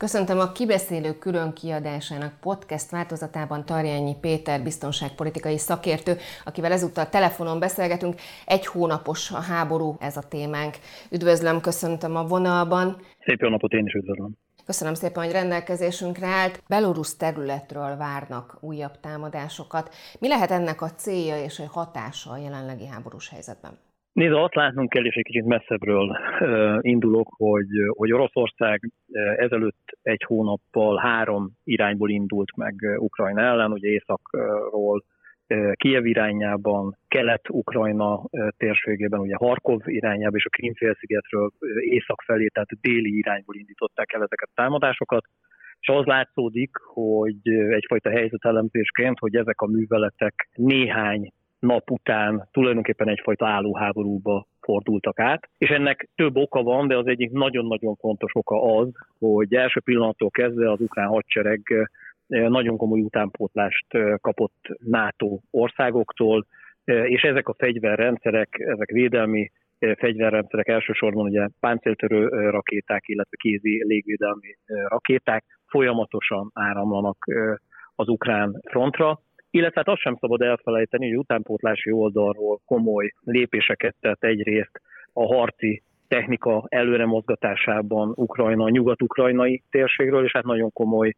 Köszöntöm a Kibeszélő külön kiadásának podcast változatában Tarjányi Péter biztonságpolitikai szakértő, akivel ezúttal telefonon beszélgetünk. Egy hónapos a háború, ez a témánk. Üdvözlöm, köszöntöm a vonalban. Szép jó napot, én is üdvözlöm. Köszönöm szépen, hogy rendelkezésünkre állt. Belarus területről várnak újabb támadásokat. Mi lehet ennek a célja és a hatása a jelenlegi háborús helyzetben? Nézd, azt látnunk kell, és egy kicsit messzebbről indulok, hogy, hogy Oroszország ezelőtt egy hónappal három irányból indult meg Ukrajna ellen, ugye északról Kiev irányában, kelet-Ukrajna térségében, ugye Harkov irányában és a Krímfélszigetről észak felé, tehát déli irányból indították el ezeket a támadásokat, és az látszódik, hogy egyfajta helyzetelemzésként, hogy ezek a műveletek néhány nap után tulajdonképpen egyfajta állóháborúba fordultak át. És ennek több oka van, de az egyik nagyon-nagyon fontos oka az, hogy első pillanattól kezdve az ukrán hadsereg eh, nagyon komoly utánpótlást eh, kapott NATO országoktól, eh, és ezek a fegyverrendszerek, ezek védelmi fegyverrendszerek elsősorban ugye páncéltörő rakéták, illetve kézi légvédelmi rakéták folyamatosan áramlanak az ukrán frontra, illetve hát azt sem szabad elfelejteni, hogy utánpótlási oldalról komoly lépéseket tett egyrészt a harci technika előre mozgatásában Ukrajna, nyugat-ukrajnai térségről, és hát nagyon komoly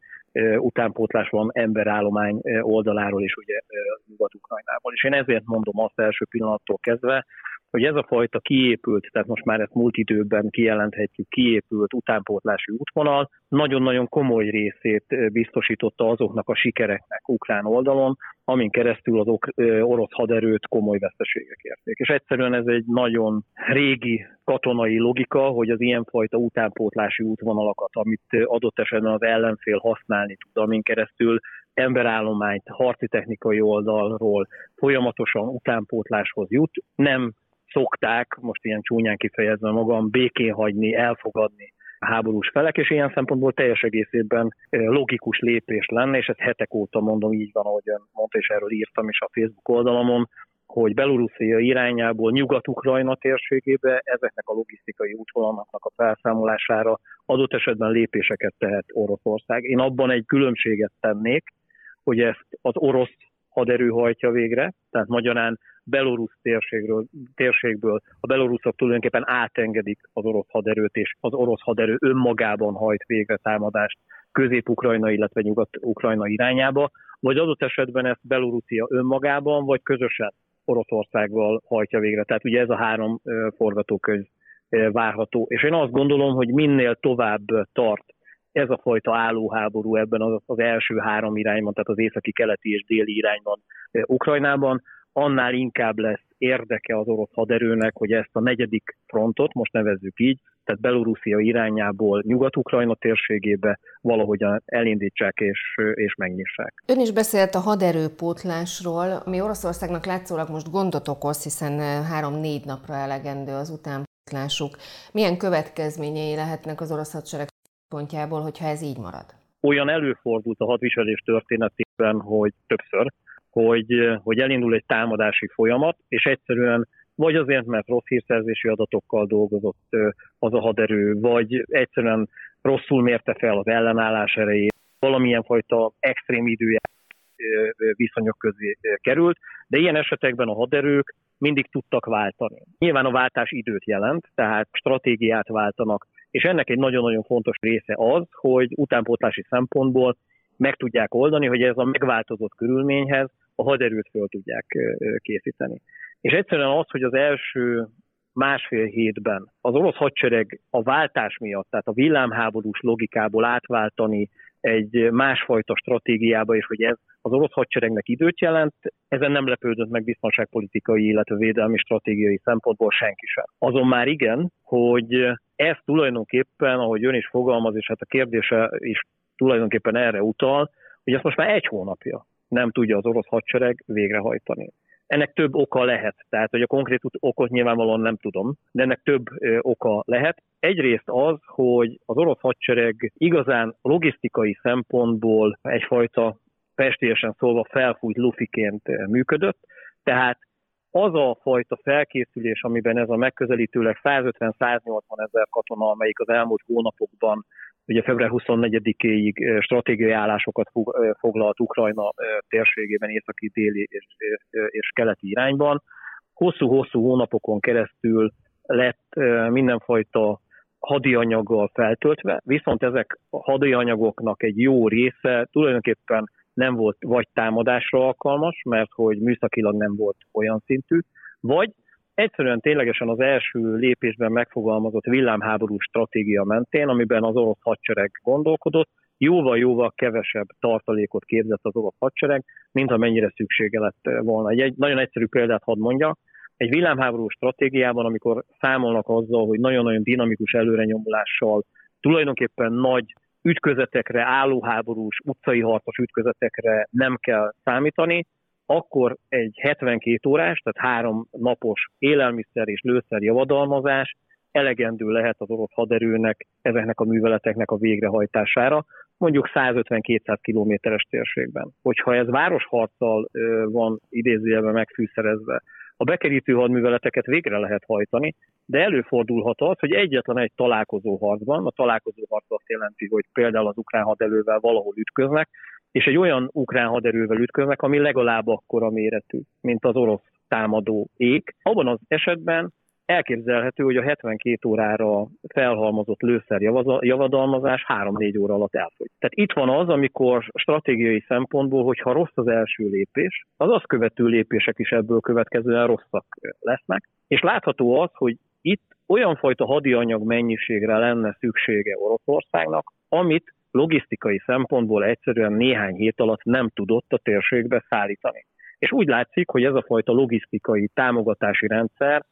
utánpótlás van emberállomány oldaláról is ugye nyugat-ukrajnából. És én ezért mondom azt első pillanattól kezdve, hogy ez a fajta kiépült, tehát most már ezt múlt időben kijelenthetjük, kiépült utánpótlási útvonal nagyon-nagyon komoly részét biztosította azoknak a sikereknek ukrán oldalon, amin keresztül az orosz haderőt komoly veszteségek érték. És egyszerűen ez egy nagyon régi katonai logika, hogy az ilyenfajta utánpótlási útvonalakat, amit adott esetben az ellenfél használni tud, amin keresztül emberállományt harci technikai oldalról folyamatosan utánpótláshoz jut, nem szokták, most ilyen csúnyán kifejezve magam, békén hagyni, elfogadni a háborús felek, és ilyen szempontból teljes egészében logikus lépés lenne, és ez hetek óta mondom, így van, ahogy mondta, és erről írtam is a Facebook oldalamon, hogy Belorusszia irányából Nyugat-Ukrajna térségébe ezeknek a logisztikai útvonalaknak a felszámolására adott esetben lépéseket tehet Oroszország. Én abban egy különbséget tennék, hogy ezt az orosz haderő hajtja végre, tehát magyarán belorusz térségről, térségből a beloruszok tulajdonképpen átengedik az orosz haderőt, és az orosz haderő önmagában hajt végre támadást közép-ukrajna, illetve nyugat-ukrajna irányába, vagy adott esetben ezt Belorusszia önmagában, vagy közösen Oroszországgal hajtja végre. Tehát ugye ez a három forgatókönyv várható. És én azt gondolom, hogy minél tovább tart ez a fajta állóháború ebben az, az első három irányban, tehát az északi, keleti és déli irányban Ukrajnában, annál inkább lesz érdeke az orosz haderőnek, hogy ezt a negyedik frontot, most nevezzük így, tehát Belorusszia irányából Nyugat-Ukrajna térségébe valahogyan elindítsák és, és megnyissák. Ön is beszélt a haderőpótlásról, ami Oroszországnak látszólag most gondot okoz, hiszen három-négy napra elegendő az utánpótlásuk. Milyen következményei lehetnek az orosz hadsereg pontjából, hogyha ez így marad? Olyan előfordult a hadviselés történetében, hogy többször, hogy, hogy elindul egy támadási folyamat, és egyszerűen vagy azért, mert rossz hírszerzési adatokkal dolgozott az a haderő, vagy egyszerűen rosszul mérte fel az ellenállás erejét, valamilyen fajta extrém időjárás viszonyok közé került, de ilyen esetekben a haderők mindig tudtak váltani. Nyilván a váltás időt jelent, tehát stratégiát váltanak, és ennek egy nagyon-nagyon fontos része az, hogy utánpótlási szempontból meg tudják oldani, hogy ez a megváltozott körülményhez a haderőt föl tudják készíteni. És egyszerűen az, hogy az első másfél hétben az orosz hadsereg a váltás miatt, tehát a villámháborús logikából átváltani egy másfajta stratégiába, és hogy ez az orosz hadseregnek időt jelent, ezen nem lepődött meg biztonságpolitikai, illetve védelmi stratégiai szempontból senki sem. Azon már igen, hogy ez tulajdonképpen, ahogy ön is fogalmaz, és hát a kérdése is tulajdonképpen erre utal, hogy ezt most már egy hónapja nem tudja az orosz hadsereg végrehajtani. Ennek több oka lehet, tehát hogy a konkrét okot nyilvánvalóan nem tudom, de ennek több oka lehet. Egyrészt az, hogy az orosz hadsereg igazán logisztikai szempontból egyfajta pestélyesen szólva felfújt lufiként működött, tehát az a fajta felkészülés, amiben ez a megközelítőleg 150-180 ezer katona, amelyik az elmúlt hónapokban ugye február 24-éig stratégiai állásokat foglalt Ukrajna térségében, északi, déli és, és keleti irányban. Hosszú-hosszú hónapokon keresztül lett mindenfajta hadianyaggal feltöltve, viszont ezek a hadianyagoknak egy jó része tulajdonképpen nem volt vagy támadásra alkalmas, mert hogy műszakilag nem volt olyan szintű, vagy egyszerűen ténylegesen az első lépésben megfogalmazott villámháború stratégia mentén, amiben az orosz hadsereg gondolkodott, jóval-jóval kevesebb tartalékot képzett az orosz hadsereg, mint amennyire szüksége lett volna. Egy, egy nagyon egyszerű példát hadd mondjak. Egy villámháború stratégiában, amikor számolnak azzal, hogy nagyon-nagyon dinamikus előrenyomulással, tulajdonképpen nagy ütközetekre, állóháborús, utcai harcos ütközetekre nem kell számítani, akkor egy 72 órás, tehát három napos élelmiszer és lőszer javadalmazás elegendő lehet az orosz haderőnek ezeknek a műveleteknek a végrehajtására, mondjuk 150-200 kilométeres térségben. Hogyha ez városharccal van idézőjelben megfűszerezve, a bekerítő hadműveleteket végre lehet hajtani, de előfordulhat az, hogy egyetlen egy találkozó harcban, a találkozó harc azt jelenti, hogy például az ukrán haderővel valahol ütköznek, és egy olyan ukrán haderővel ütköznek, ami legalább akkora méretű, mint az orosz támadó ég. Abban az esetben elképzelhető, hogy a 72 órára felhalmozott lőszer javadalmazás 3-4 óra alatt elfogy. Tehát itt van az, amikor stratégiai szempontból, hogyha rossz az első lépés, az azt követő lépések is ebből következően rosszak lesznek, és látható az, hogy itt olyan fajta hadianyag mennyiségre lenne szüksége Oroszországnak, amit logisztikai szempontból egyszerűen néhány hét alatt nem tudott a térségbe szállítani. És úgy látszik, hogy ez a fajta logisztikai támogatási rendszer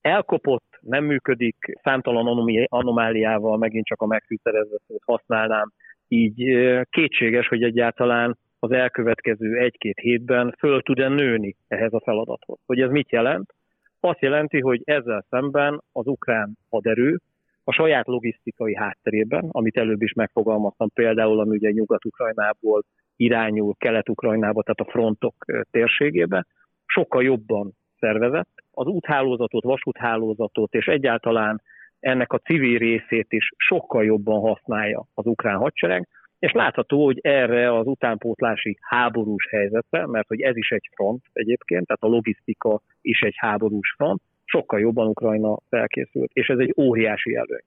elkopott, nem működik, számtalan anomáliával, megint csak a megfűszerezett használnám, így kétséges, hogy egyáltalán az elkövetkező egy-két hétben föl tud-e nőni ehhez a feladathoz. Hogy ez mit jelent? Azt jelenti, hogy ezzel szemben az ukrán haderő a saját logisztikai hátterében, amit előbb is megfogalmaztam, például ami ugye Nyugat-Ukrajnából irányul Kelet-Ukrajnába, tehát a frontok térségébe, sokkal jobban szervezett, az úthálózatot, vasúthálózatot és egyáltalán ennek a civil részét is sokkal jobban használja az ukrán hadsereg, és látható, hogy erre az utánpótlási háborús helyzetre, mert hogy ez is egy front egyébként, tehát a logisztika is egy háborús front, sokkal jobban Ukrajna felkészült, és ez egy óriási előny.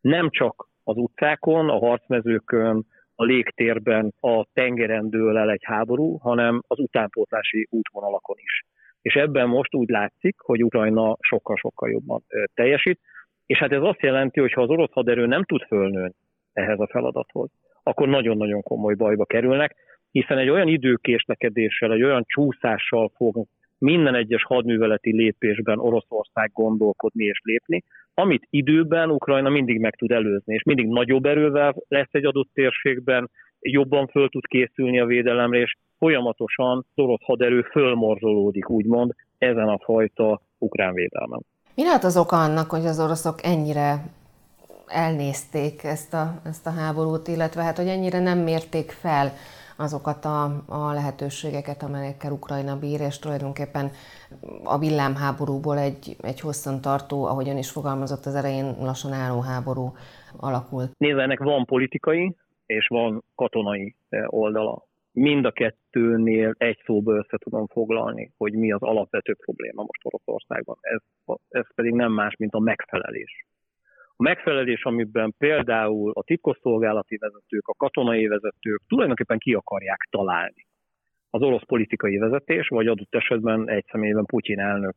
Nem csak az utcákon, a harcmezőkön, a légtérben, a tengeren dől el egy háború, hanem az utánpótlási útvonalakon is. És ebben most úgy látszik, hogy Ukrajna sokkal-sokkal jobban teljesít, és hát ez azt jelenti, hogy ha az orosz haderő nem tud fölnőni ehhez a feladathoz, akkor nagyon-nagyon komoly bajba kerülnek, hiszen egy olyan időkéslekedéssel, egy olyan csúszással fog minden egyes hadműveleti lépésben Oroszország gondolkodni és lépni, amit időben Ukrajna mindig meg tud előzni, és mindig nagyobb erővel lesz egy adott térségben, jobban föl tud készülni a védelemre, és folyamatosan orosz haderő fölmorzsolódik, úgymond, ezen a fajta ukrán védelmen. Mi lehet az oka annak, hogy az oroszok ennyire elnézték ezt a, ezt a háborút, illetve hát, hogy ennyire nem mérték fel azokat a, a lehetőségeket, amelyekkel Ukrajna bír, és tulajdonképpen a villámháborúból egy, egy hosszan tartó, ahogyan is fogalmazott az elején, lassan álló háború alakult. Nézd, ennek van politikai és van katonai eh, oldala. Mind a kettőnél egy szóba össze tudom foglalni, hogy mi az alapvető probléma most Oroszországban. Ez, ez pedig nem más, mint a megfelelés a megfelelés, amiben például a titkosszolgálati vezetők, a katonai vezetők tulajdonképpen ki akarják találni az orosz politikai vezetés, vagy adott esetben egy személyben Putyin elnök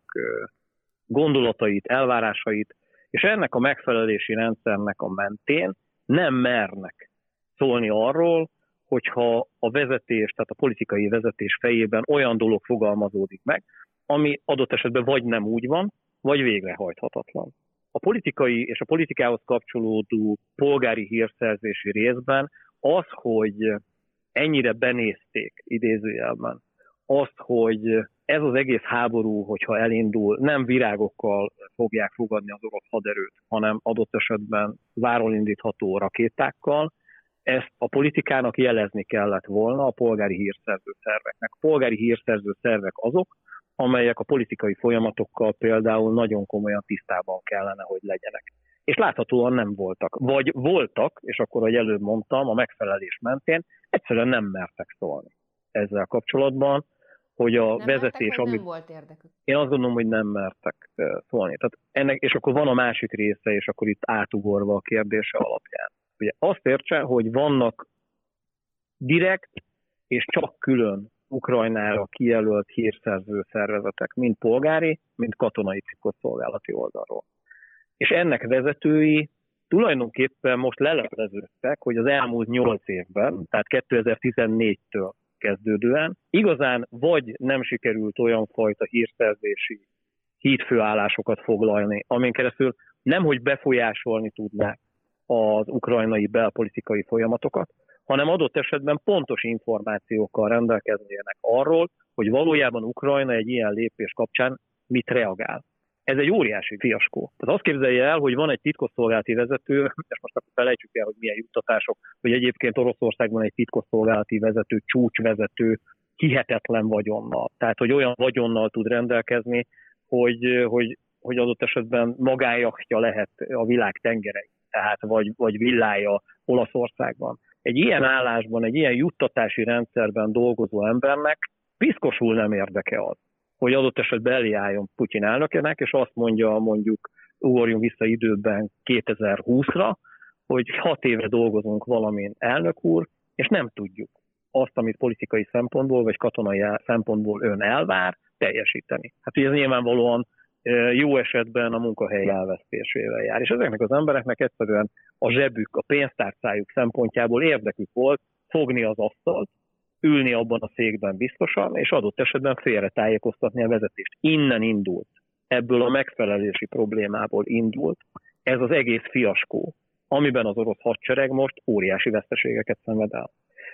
gondolatait, elvárásait, és ennek a megfelelési rendszernek a mentén nem mernek szólni arról, hogyha a vezetés, tehát a politikai vezetés fejében olyan dolog fogalmazódik meg, ami adott esetben vagy nem úgy van, vagy végrehajthatatlan. A politikai és a politikához kapcsolódó polgári hírszerzési részben az, hogy ennyire benézték idézőjelben, azt, hogy ez az egész háború, hogyha elindul, nem virágokkal fogják fogadni az orosz haderőt, hanem adott esetben váról indítható rakétákkal, ezt a politikának jelezni kellett volna a polgári hírszerző szerveknek. A polgári hírszerző szervek azok, amelyek a politikai folyamatokkal például nagyon komolyan tisztában kellene, hogy legyenek. És láthatóan nem voltak. Vagy voltak, és akkor, ahogy előbb mondtam, a megfelelés mentén egyszerűen nem mertek szólni ezzel kapcsolatban, hogy a nem vezetés, ami... Nem volt érdekük. Én azt gondolom, hogy nem mertek szólni. Tehát ennek, és akkor van a másik része, és akkor itt átugorva a kérdése alapján. Ugye azt értse, hogy vannak direkt és csak külön Ukrajnára kijelölt hírszerző szervezetek, mind polgári, mind katonai titkosszolgálati oldalról. És ennek vezetői tulajdonképpen most lelepleződtek, hogy az elmúlt nyolc évben, tehát 2014-től kezdődően, igazán vagy nem sikerült olyan fajta hírszerzési hídfőállásokat foglalni, amin keresztül nem, hogy befolyásolni tudnák az ukrajnai belpolitikai folyamatokat, hanem adott esetben pontos információkkal rendelkeznének arról, hogy valójában Ukrajna egy ilyen lépés kapcsán mit reagál. Ez egy óriási fiaskó. Tehát azt képzelje el, hogy van egy titkosszolgálati vezető, és most akkor felejtsük el, hogy milyen juttatások, hogy egyébként Oroszországban egy titkosszolgálati vezető, csúcsvezető, hihetetlen vagyonnal. Tehát, hogy olyan vagyonnal tud rendelkezni, hogy, hogy, hogy adott esetben magájaktja lehet a világ tengerei, tehát vagy, vagy villája Olaszországban egy ilyen állásban, egy ilyen juttatási rendszerben dolgozó embernek piszkosul nem érdeke az, hogy adott esetben eljárjon Putyin elnökének, és azt mondja mondjuk, ugorjunk vissza időben 2020-ra, hogy hat éve dolgozunk valamin elnök úr, és nem tudjuk azt, amit politikai szempontból vagy katonai szempontból ön elvár, teljesíteni. Hát ugye ez nyilvánvalóan jó esetben a munkahely elvesztésével jár. És ezeknek az embereknek egyszerűen a zsebük, a pénztárcájuk szempontjából érdekük volt fogni az asztalt, ülni abban a székben biztosan, és adott esetben félre tájékoztatni a vezetést. Innen indult, ebből a megfelelési problémából indult ez az egész fiaskó, amiben az orosz hadsereg most óriási veszteségeket szenved el.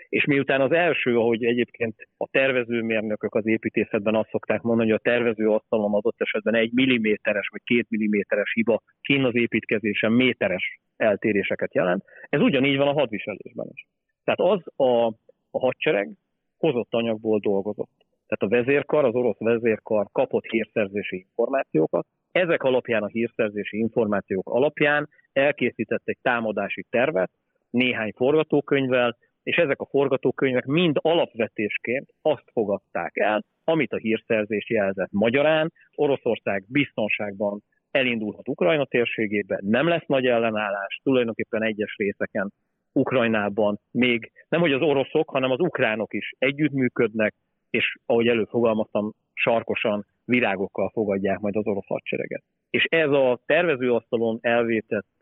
És miután az első, ahogy egyébként a tervezőmérnökök az építészetben azt szokták mondani, hogy a tervező asztalon adott esetben egy milliméteres vagy két milliméteres hiba kín az építkezésen méteres eltéréseket jelent, ez ugyanígy van a hadviselésben is. Tehát az a, a hadsereg hozott anyagból dolgozott. Tehát a vezérkar, az orosz vezérkar kapott hírszerzési információkat, ezek alapján a hírszerzési információk alapján elkészített egy támadási tervet, néhány forgatókönyvvel, és ezek a forgatókönyvek mind alapvetésként azt fogadták el, amit a hírszerzés jelzett magyarán, Oroszország biztonságban elindulhat Ukrajna térségébe, nem lesz nagy ellenállás, tulajdonképpen egyes részeken Ukrajnában még nem, hogy az oroszok, hanem az ukránok is együttműködnek, és ahogy előfogalmaztam, sarkosan virágokkal fogadják majd az orosz hadsereget. És ez a tervezőasztalon elvétett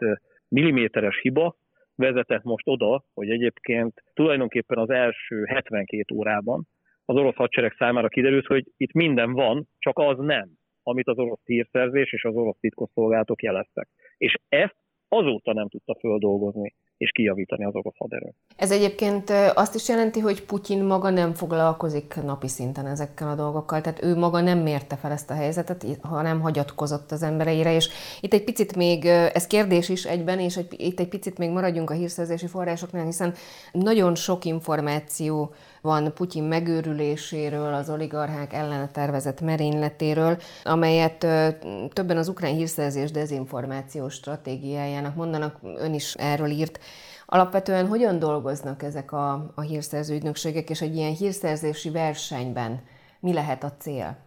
milliméteres hiba, vezetett most oda, hogy egyébként tulajdonképpen az első 72 órában az orosz hadsereg számára kiderült, hogy itt minden van, csak az nem, amit az orosz hírszerzés és az orosz titkosszolgálatok jeleztek. És ezt azóta nem tudta földolgozni és kijavítani az orosz haderő. Ez egyébként azt is jelenti, hogy Putyin maga nem foglalkozik napi szinten ezekkel a dolgokkal, tehát ő maga nem mérte fel ezt a helyzetet, hanem hagyatkozott az embereire, és itt egy picit még, ez kérdés is egyben, és egy, itt egy picit még maradjunk a hírszerzési forrásoknál, hiszen nagyon sok információ van Putyin megőrüléséről, az oligarchák ellene tervezett merényletéről, amelyet többen az ukrán hírszerzés dezinformációs stratégiájának mondanak, ön is erről írt. Alapvetően hogyan dolgoznak ezek a, a hírszerző ügynökségek, és egy ilyen hírszerzési versenyben mi lehet a cél?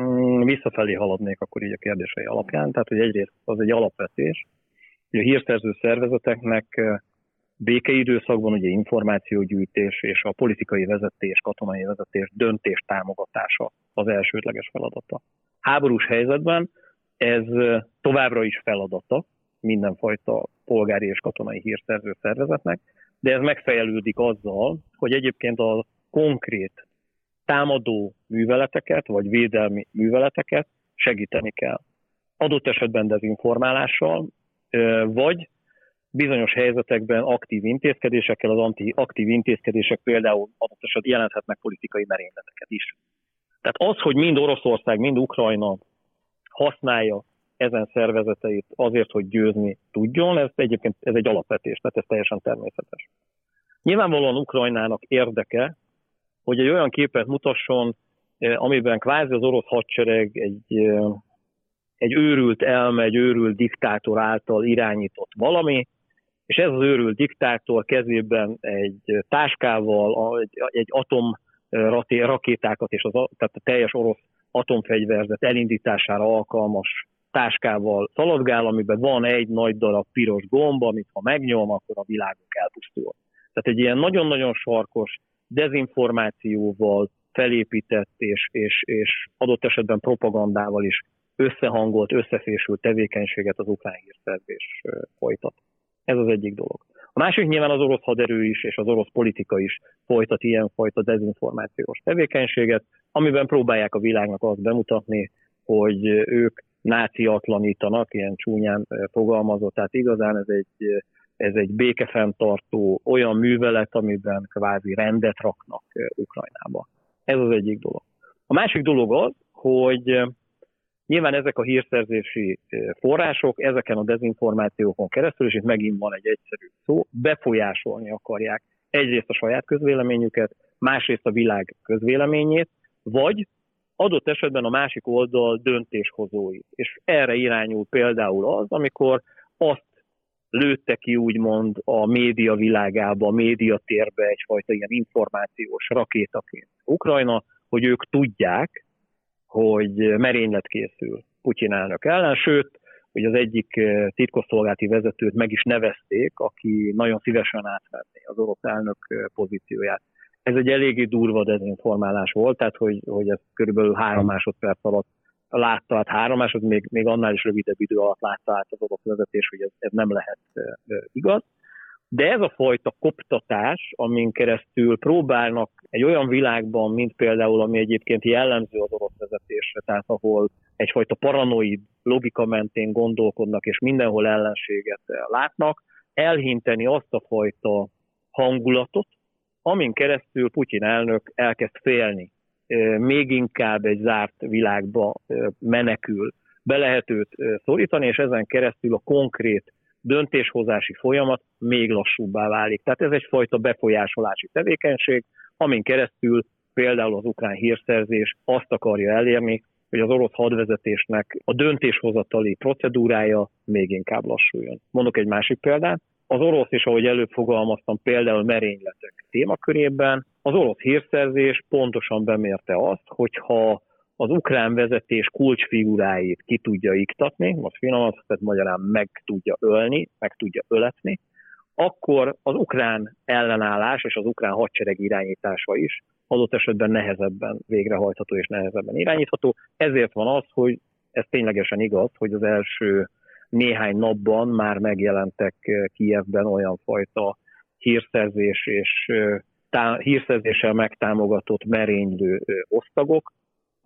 Mm, visszafelé haladnék akkor így a kérdései alapján. Tehát, hogy egyrészt az egy alapvetés, hogy a hírszerző szervezeteknek békeidőszakban ugye információgyűjtés és a politikai vezetés, katonai vezetés döntés támogatása az elsődleges feladata. Háborús helyzetben ez továbbra is feladata mindenfajta polgári és katonai hírszerző szervezetnek, de ez megfejelődik azzal, hogy egyébként a konkrét támadó műveleteket, vagy védelmi műveleteket segíteni kell. Adott esetben dezinformálással, vagy bizonyos helyzetekben aktív intézkedésekkel, az anti-aktív intézkedések például adott esetben jelenthetnek politikai merényleteket is. Tehát az, hogy mind Oroszország, mind Ukrajna használja ezen szervezeteit azért, hogy győzni tudjon, ez egyébként ez egy alapvetés, tehát ez teljesen természetes. Nyilvánvalóan Ukrajnának érdeke, hogy egy olyan képet mutasson, eh, amiben kvázi az orosz hadsereg egy, eh, egy őrült elme, egy őrült diktátor által irányított valami, és ez az őrült diktátor kezében egy táskával, egy, egy atom rakétákat és az, tehát a teljes orosz atomfegyverzet elindítására alkalmas táskával szaladgál, amiben van egy nagy darab piros gomb, amit ha megnyom, akkor a világunk elpusztul. Tehát egy ilyen nagyon-nagyon sarkos, dezinformációval felépített és, és, és adott esetben propagandával is összehangolt, összefésült tevékenységet az ukrán hírszerzés folytat. Ez az egyik dolog. A másik nyilván az orosz haderő is, és az orosz politika is folytat ilyenfajta dezinformációs tevékenységet, amiben próbálják a világnak azt bemutatni, hogy ők náciatlanítanak, ilyen csúnyán fogalmazott, tehát igazán ez egy, ez egy békefenntartó olyan művelet, amiben kvázi rendet raknak Ukrajnába. Ez az egyik dolog. A másik dolog az, hogy nyilván ezek a hírszerzési források ezeken a dezinformációkon keresztül, és itt megint van egy egyszerű szó, befolyásolni akarják egyrészt a saját közvéleményüket, másrészt a világ közvéleményét, vagy adott esetben a másik oldal döntéshozói. És erre irányul például az, amikor azt lőtte ki úgymond a média világába, a média térbe egyfajta ilyen információs rakétaként Ukrajna, hogy ők tudják, hogy merénylet készül Putyin elnök ellen, sőt, hogy az egyik eh, titkosszolgálati vezetőt meg is nevezték, aki nagyon szívesen átvenné az orosz elnök eh, pozícióját ez egy eléggé durva dezinformálás volt, tehát hogy, hogy ez körülbelül három másodperc alatt látta át három másod, még, még annál is rövidebb idő alatt látta át az orosz vezetés, hogy ez, ez nem lehet igaz. De ez a fajta koptatás, amin keresztül próbálnak egy olyan világban, mint például, ami egyébként jellemző az orosz vezetésre, tehát ahol egyfajta paranoid logika mentén gondolkodnak, és mindenhol ellenséget látnak, elhinteni azt a fajta hangulatot, amin keresztül Putyin elnök elkezd félni, még inkább egy zárt világba menekül, be lehet őt szorítani, és ezen keresztül a konkrét döntéshozási folyamat még lassúbbá válik. Tehát ez egyfajta befolyásolási tevékenység, amin keresztül például az ukrán hírszerzés azt akarja elérni, hogy az orosz hadvezetésnek a döntéshozatali procedúrája még inkább lassuljon. Mondok egy másik példát az orosz is, ahogy előbb fogalmaztam, például merényletek témakörében, az orosz hírszerzés pontosan bemérte azt, hogyha az ukrán vezetés kulcsfiguráit ki tudja iktatni, most finoman, tehát magyarán meg tudja ölni, meg tudja öletni, akkor az ukrán ellenállás és az ukrán hadsereg irányítása is adott esetben nehezebben végrehajtható és nehezebben irányítható. Ezért van az, hogy ez ténylegesen igaz, hogy az első néhány napban már megjelentek eh, Kijevben olyan fajta hírszerzés és eh, tá- hírszerzéssel megtámogatott merénylő eh, osztagok,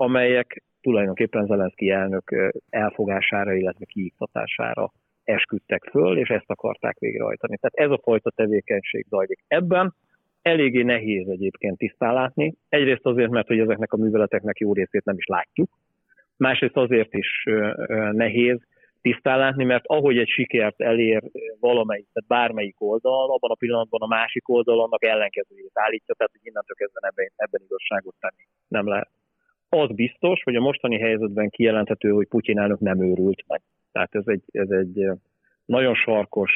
amelyek tulajdonképpen Zelenszky elnök elfogására, illetve kiiktatására esküdtek föl, és ezt akarták végrehajtani. Tehát ez a fajta tevékenység zajlik. Ebben eléggé nehéz egyébként tisztán látni. Egyrészt azért, mert hogy ezeknek a műveleteknek jó részét nem is látjuk. Másrészt azért is nehéz, tisztán látni, mert ahogy egy sikert elér valamelyik, tehát bármelyik oldal, abban a pillanatban a másik oldal annak ellenkezőjét állítja, tehát hogy innentől kezdve ebben, ebben igazságot tenni nem lehet. Az biztos, hogy a mostani helyzetben kijelenthető, hogy Putyin elnök nem őrült meg. Tehát ez egy, ez egy nagyon sarkos,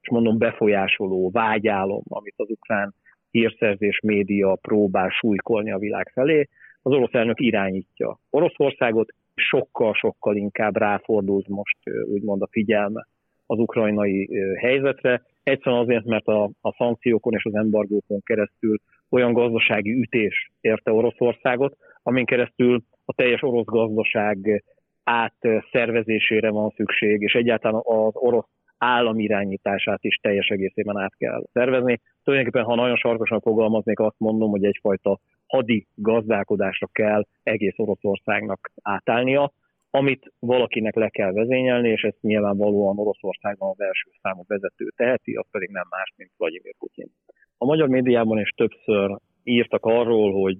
és mondom befolyásoló vágyálom, amit az ukrán hírszerzés média próbál súlykolni a világ felé. Az orosz elnök irányítja Oroszországot, sokkal-sokkal inkább ráfordult most úgymond a figyelme az ukrajnai helyzetre. Egyszerűen azért, mert a, a szankciókon és az embargókon keresztül olyan gazdasági ütés érte Oroszországot, amin keresztül a teljes orosz gazdaság átszervezésére van szükség, és egyáltalán az orosz államirányítását is teljes egészében át kell szervezni. Tulajdonképpen, ha nagyon sarkosan fogalmaznék, azt mondom, hogy egyfajta hadi gazdálkodásra kell egész Oroszországnak átállnia, amit valakinek le kell vezényelni, és ezt nyilvánvalóan Oroszországban az első számú vezető teheti, az pedig nem más, mint Vladimir Putyin. A magyar médiában is többször írtak arról, hogy,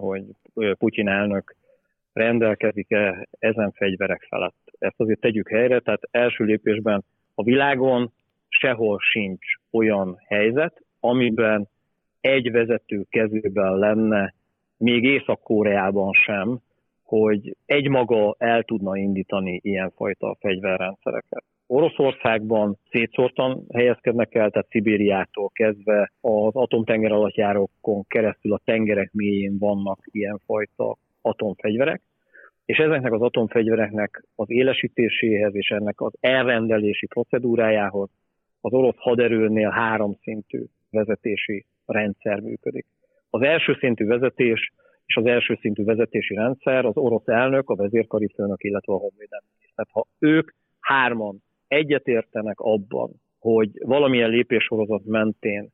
hogy Putyin elnök rendelkezik-e ezen fegyverek felett. Ezt azért tegyük helyre, tehát első lépésben a világon sehol sincs olyan helyzet, amiben egy vezető kezében lenne, még Észak-Koreában sem, hogy egymaga el tudna indítani ilyenfajta fegyverrendszereket. Oroszországban szétszórtan helyezkednek el, tehát Szibériától kezdve az atomtenger alattjárókon keresztül a tengerek mélyén vannak ilyenfajta atomfegyverek, és ezeknek az atomfegyvereknek az élesítéséhez és ennek az elrendelési procedúrájához az orosz haderőnél három szintű vezetési rendszer működik. Az első szintű vezetés és az első szintű vezetési rendszer az orosz elnök, a vezérkari főnök, illetve a honvédelmi. Tehát ha ők hárman egyetértenek abban, hogy valamilyen lépéssorozat mentén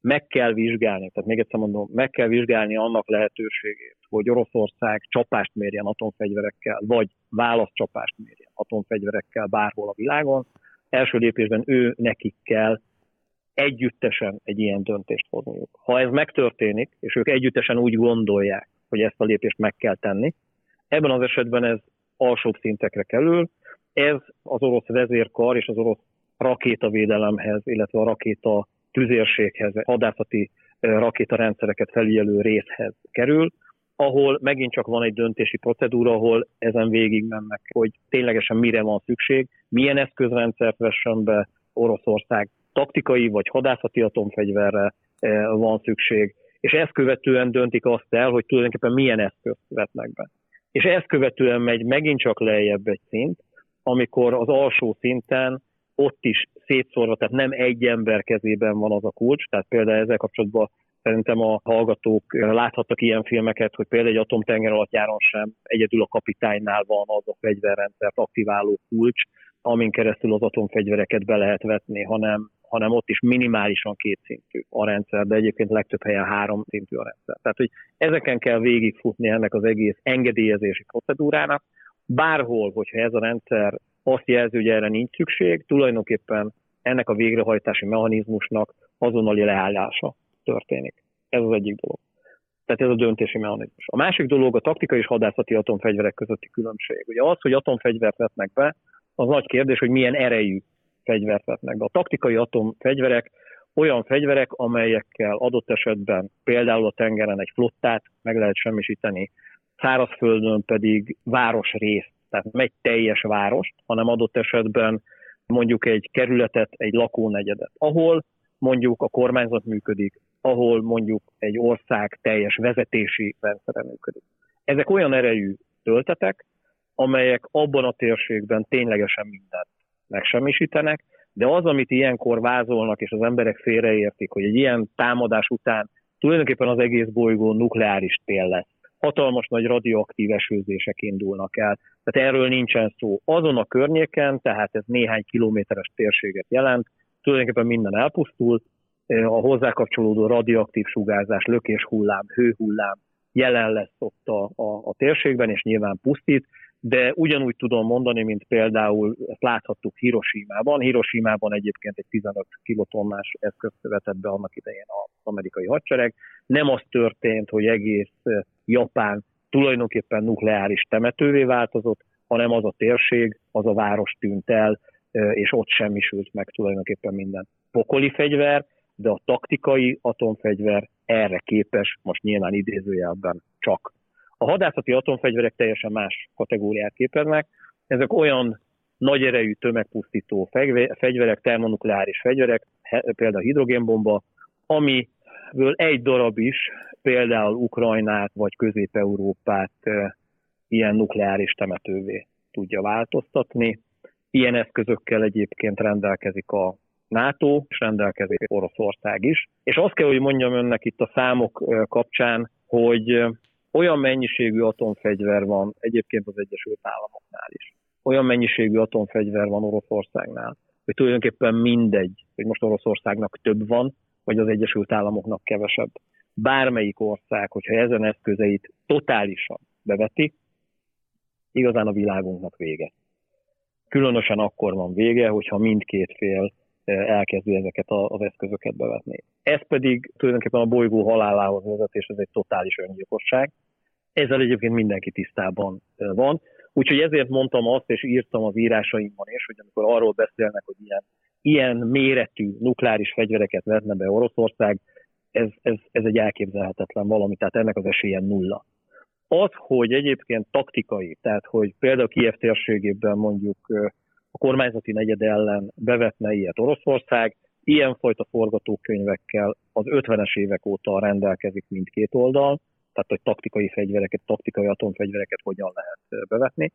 meg kell vizsgálni, tehát még egyszer mondom, meg kell vizsgálni annak lehetőségét, hogy Oroszország csapást mérjen atomfegyverekkel, vagy válaszcsapást mérjen atomfegyverekkel bárhol a világon. Első lépésben ő nekik kell együttesen egy ilyen döntést hozniuk. Ha ez megtörténik, és ők együttesen úgy gondolják, hogy ezt a lépést meg kell tenni, ebben az esetben ez alsóbb szintekre kerül, ez az orosz vezérkar és az orosz rakétavédelemhez, illetve a rakéta tüzérséghez, hadászati rakétarendszereket felügyelő részhez kerül, ahol megint csak van egy döntési procedúra, ahol ezen végig mennek, hogy ténylegesen mire van szükség, milyen eszközrendszert vessen be Oroszország, taktikai vagy hadászati atomfegyverre van szükség, és ezt követően döntik azt el, hogy tulajdonképpen milyen eszközt vetnek be. És ezt követően megy megint csak lejjebb egy szint, amikor az alsó szinten ott is szétszórva, tehát nem egy ember kezében van az a kulcs, tehát például ezzel kapcsolatban szerintem a hallgatók láthattak ilyen filmeket, hogy például egy atomtenger alatt járon sem egyedül a kapitánynál van az a fegyverrendszert aktiváló kulcs, amin keresztül az atomfegyvereket be lehet vetni, hanem, hanem ott is minimálisan kétszintű a rendszer, de egyébként legtöbb helyen három szintű a rendszer. Tehát, hogy ezeken kell végigfutni ennek az egész engedélyezési procedúrának, bárhol, hogyha ez a rendszer azt jelzi, hogy erre nincs szükség, tulajdonképpen ennek a végrehajtási mechanizmusnak azonnali leállása történik. Ez az egyik dolog. Tehát ez a döntési mechanizmus. A másik dolog a taktikai és hadászati atomfegyverek közötti különbség. Ugye az, hogy atomfegyvert vetnek be, az nagy kérdés, hogy milyen erejű fegyvert vetnek be. A taktikai atomfegyverek olyan fegyverek, amelyekkel adott esetben például a tengeren egy flottát meg lehet semmisíteni, szárazföldön pedig városrészt, tehát nem egy teljes várost, hanem adott esetben mondjuk egy kerületet, egy lakónegyedet, ahol mondjuk a kormányzat működik, ahol mondjuk egy ország teljes vezetési rendszere működik. Ezek olyan erejű töltetek, amelyek abban a térségben ténylegesen mindent megsemmisítenek, de az, amit ilyenkor vázolnak, és az emberek félreértik, hogy egy ilyen támadás után tulajdonképpen az egész bolygó nukleáris tél lesz. Hatalmas nagy radioaktív esőzések indulnak el. Tehát erről nincsen szó. Azon a környéken, tehát ez néhány kilométeres térséget jelent, tulajdonképpen minden elpusztul, a hozzá kapcsolódó radioaktív sugárzás, lökéshullám, hőhullám jelen lesz ott a, a, a térségben, és nyilván pusztít, de ugyanúgy tudom mondani, mint például ezt láthattuk Hiroshima-ban. Hiroshima-ban egyébként egy 15 kilotonnás eszközt vetett be annak idején az amerikai hadsereg. Nem az történt, hogy egész Japán tulajdonképpen nukleáris temetővé változott, hanem az a térség, az a város tűnt el, és ott semmisült meg tulajdonképpen minden pokoli fegyver, de a taktikai atomfegyver erre képes, most nyilván idézőjelben csak. A hadászati atomfegyverek teljesen más kategóriát képeznek. Ezek olyan nagy erejű tömegpusztító fegyverek, termonukleáris fegyverek, például a hidrogénbomba, amiből egy darab is például Ukrajnát vagy Közép-Európát ilyen nukleáris temetővé tudja változtatni. Ilyen eszközökkel egyébként rendelkezik a NATO, és rendelkezik Oroszország is. És azt kell, hogy mondjam önnek itt a számok kapcsán, hogy olyan mennyiségű atomfegyver van egyébként az Egyesült Államoknál is. Olyan mennyiségű atomfegyver van Oroszországnál, hogy tulajdonképpen mindegy, hogy most Oroszországnak több van, vagy az Egyesült Államoknak kevesebb. Bármelyik ország, hogyha ezen eszközeit totálisan beveti, igazán a világunknak vége. Különösen akkor van vége, hogyha mindkét fél elkezdi ezeket az eszközöket bevetni. Ez pedig tulajdonképpen a bolygó halálához vezet, és ez egy totális öngyilkosság. Ezzel egyébként mindenki tisztában van. Úgyhogy ezért mondtam azt, és írtam az írásaimban is, hogy amikor arról beszélnek, hogy ilyen, ilyen méretű nukleáris fegyvereket vetne be Oroszország, ez, ez, ez egy elképzelhetetlen valami, tehát ennek az esélye nulla. Az, hogy egyébként taktikai, tehát hogy például Kiev térségében mondjuk a kormányzati negyed ellen bevetne ilyet Oroszország, ilyenfajta forgatókönyvekkel az 50-es évek óta rendelkezik mindkét oldal, tehát hogy taktikai fegyvereket, taktikai atomfegyvereket hogyan lehet bevetni.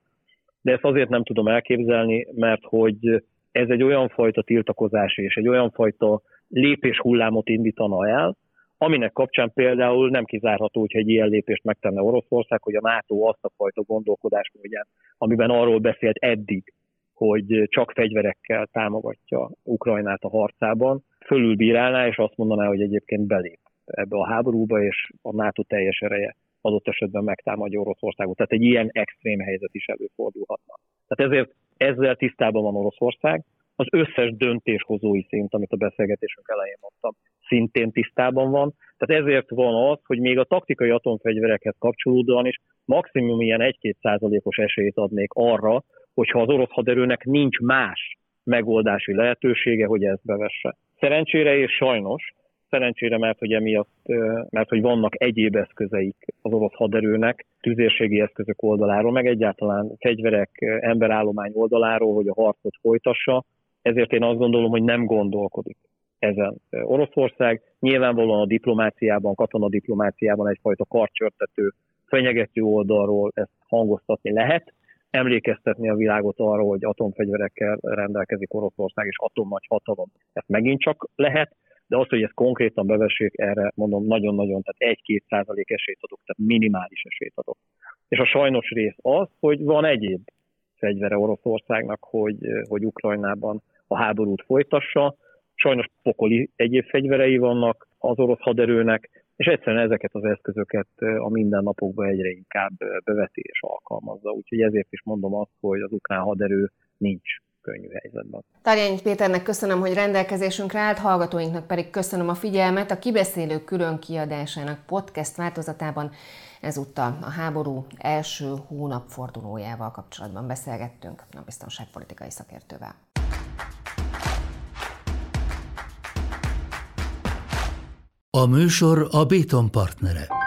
De ezt azért nem tudom elképzelni, mert hogy ez egy olyan fajta tiltakozás és egy olyan fajta lépés hullámot indítana el, aminek kapcsán például nem kizárható, hogy egy ilyen lépést megtenne Oroszország, hogy a NATO azt a fajta gondolkodásmódját, amiben arról beszélt eddig, hogy csak fegyverekkel támogatja Ukrajnát a harcában, fölülbírálná, és azt mondaná, hogy egyébként belép ebbe a háborúba, és a NATO teljes ereje adott esetben megtámadja Oroszországot. Tehát egy ilyen extrém helyzet is előfordulhatna. Tehát ezért ezzel tisztában van Oroszország, az összes döntéshozói szint, amit a beszélgetésünk elején mondtam, szintén tisztában van. Tehát ezért van az, hogy még a taktikai atomfegyverekhez kapcsolódóan is maximum ilyen 1-2 százalékos esélyt adnék arra, hogyha az orosz haderőnek nincs más megoldási lehetősége, hogy ezt bevesse. Szerencsére és sajnos, szerencsére, mert hogy emiatt, mert hogy vannak egyéb eszközeik az orosz haderőnek, tüzérségi eszközök oldaláról, meg egyáltalán fegyverek, emberállomány oldaláról, hogy a harcot folytassa, ezért én azt gondolom, hogy nem gondolkodik ezen Oroszország. Nyilvánvalóan a diplomáciában, katonadiplomáciában egyfajta karcsörtető, fenyegető oldalról ezt hangoztatni lehet, emlékeztetni a világot arra, hogy atomfegyverekkel rendelkezik Oroszország és atomnagy hatalom. Ezt megint csak lehet, de az, hogy ezt konkrétan bevessék, erre mondom nagyon-nagyon, tehát 1-2 százalék esélyt adok, tehát minimális esélyt adok. És a sajnos rész az, hogy van egyéb fegyvere Oroszországnak, hogy, hogy Ukrajnában a háborút folytassa. Sajnos pokoli egyéb fegyverei vannak az orosz haderőnek, és egyszerűen ezeket az eszközöket a mindennapokban egyre inkább beveti és alkalmazza. Úgyhogy ezért is mondom azt, hogy az ukrán haderő nincs könnyű helyzetben. Tarjány Péternek köszönöm, hogy rendelkezésünkre állt, hallgatóinknak pedig köszönöm a figyelmet. A Kibeszélő külön kiadásának podcast változatában ezúttal a háború első hónapfordulójával kapcsolatban beszélgettünk a biztonságpolitikai szakértővel. A műsor a Béton partnere.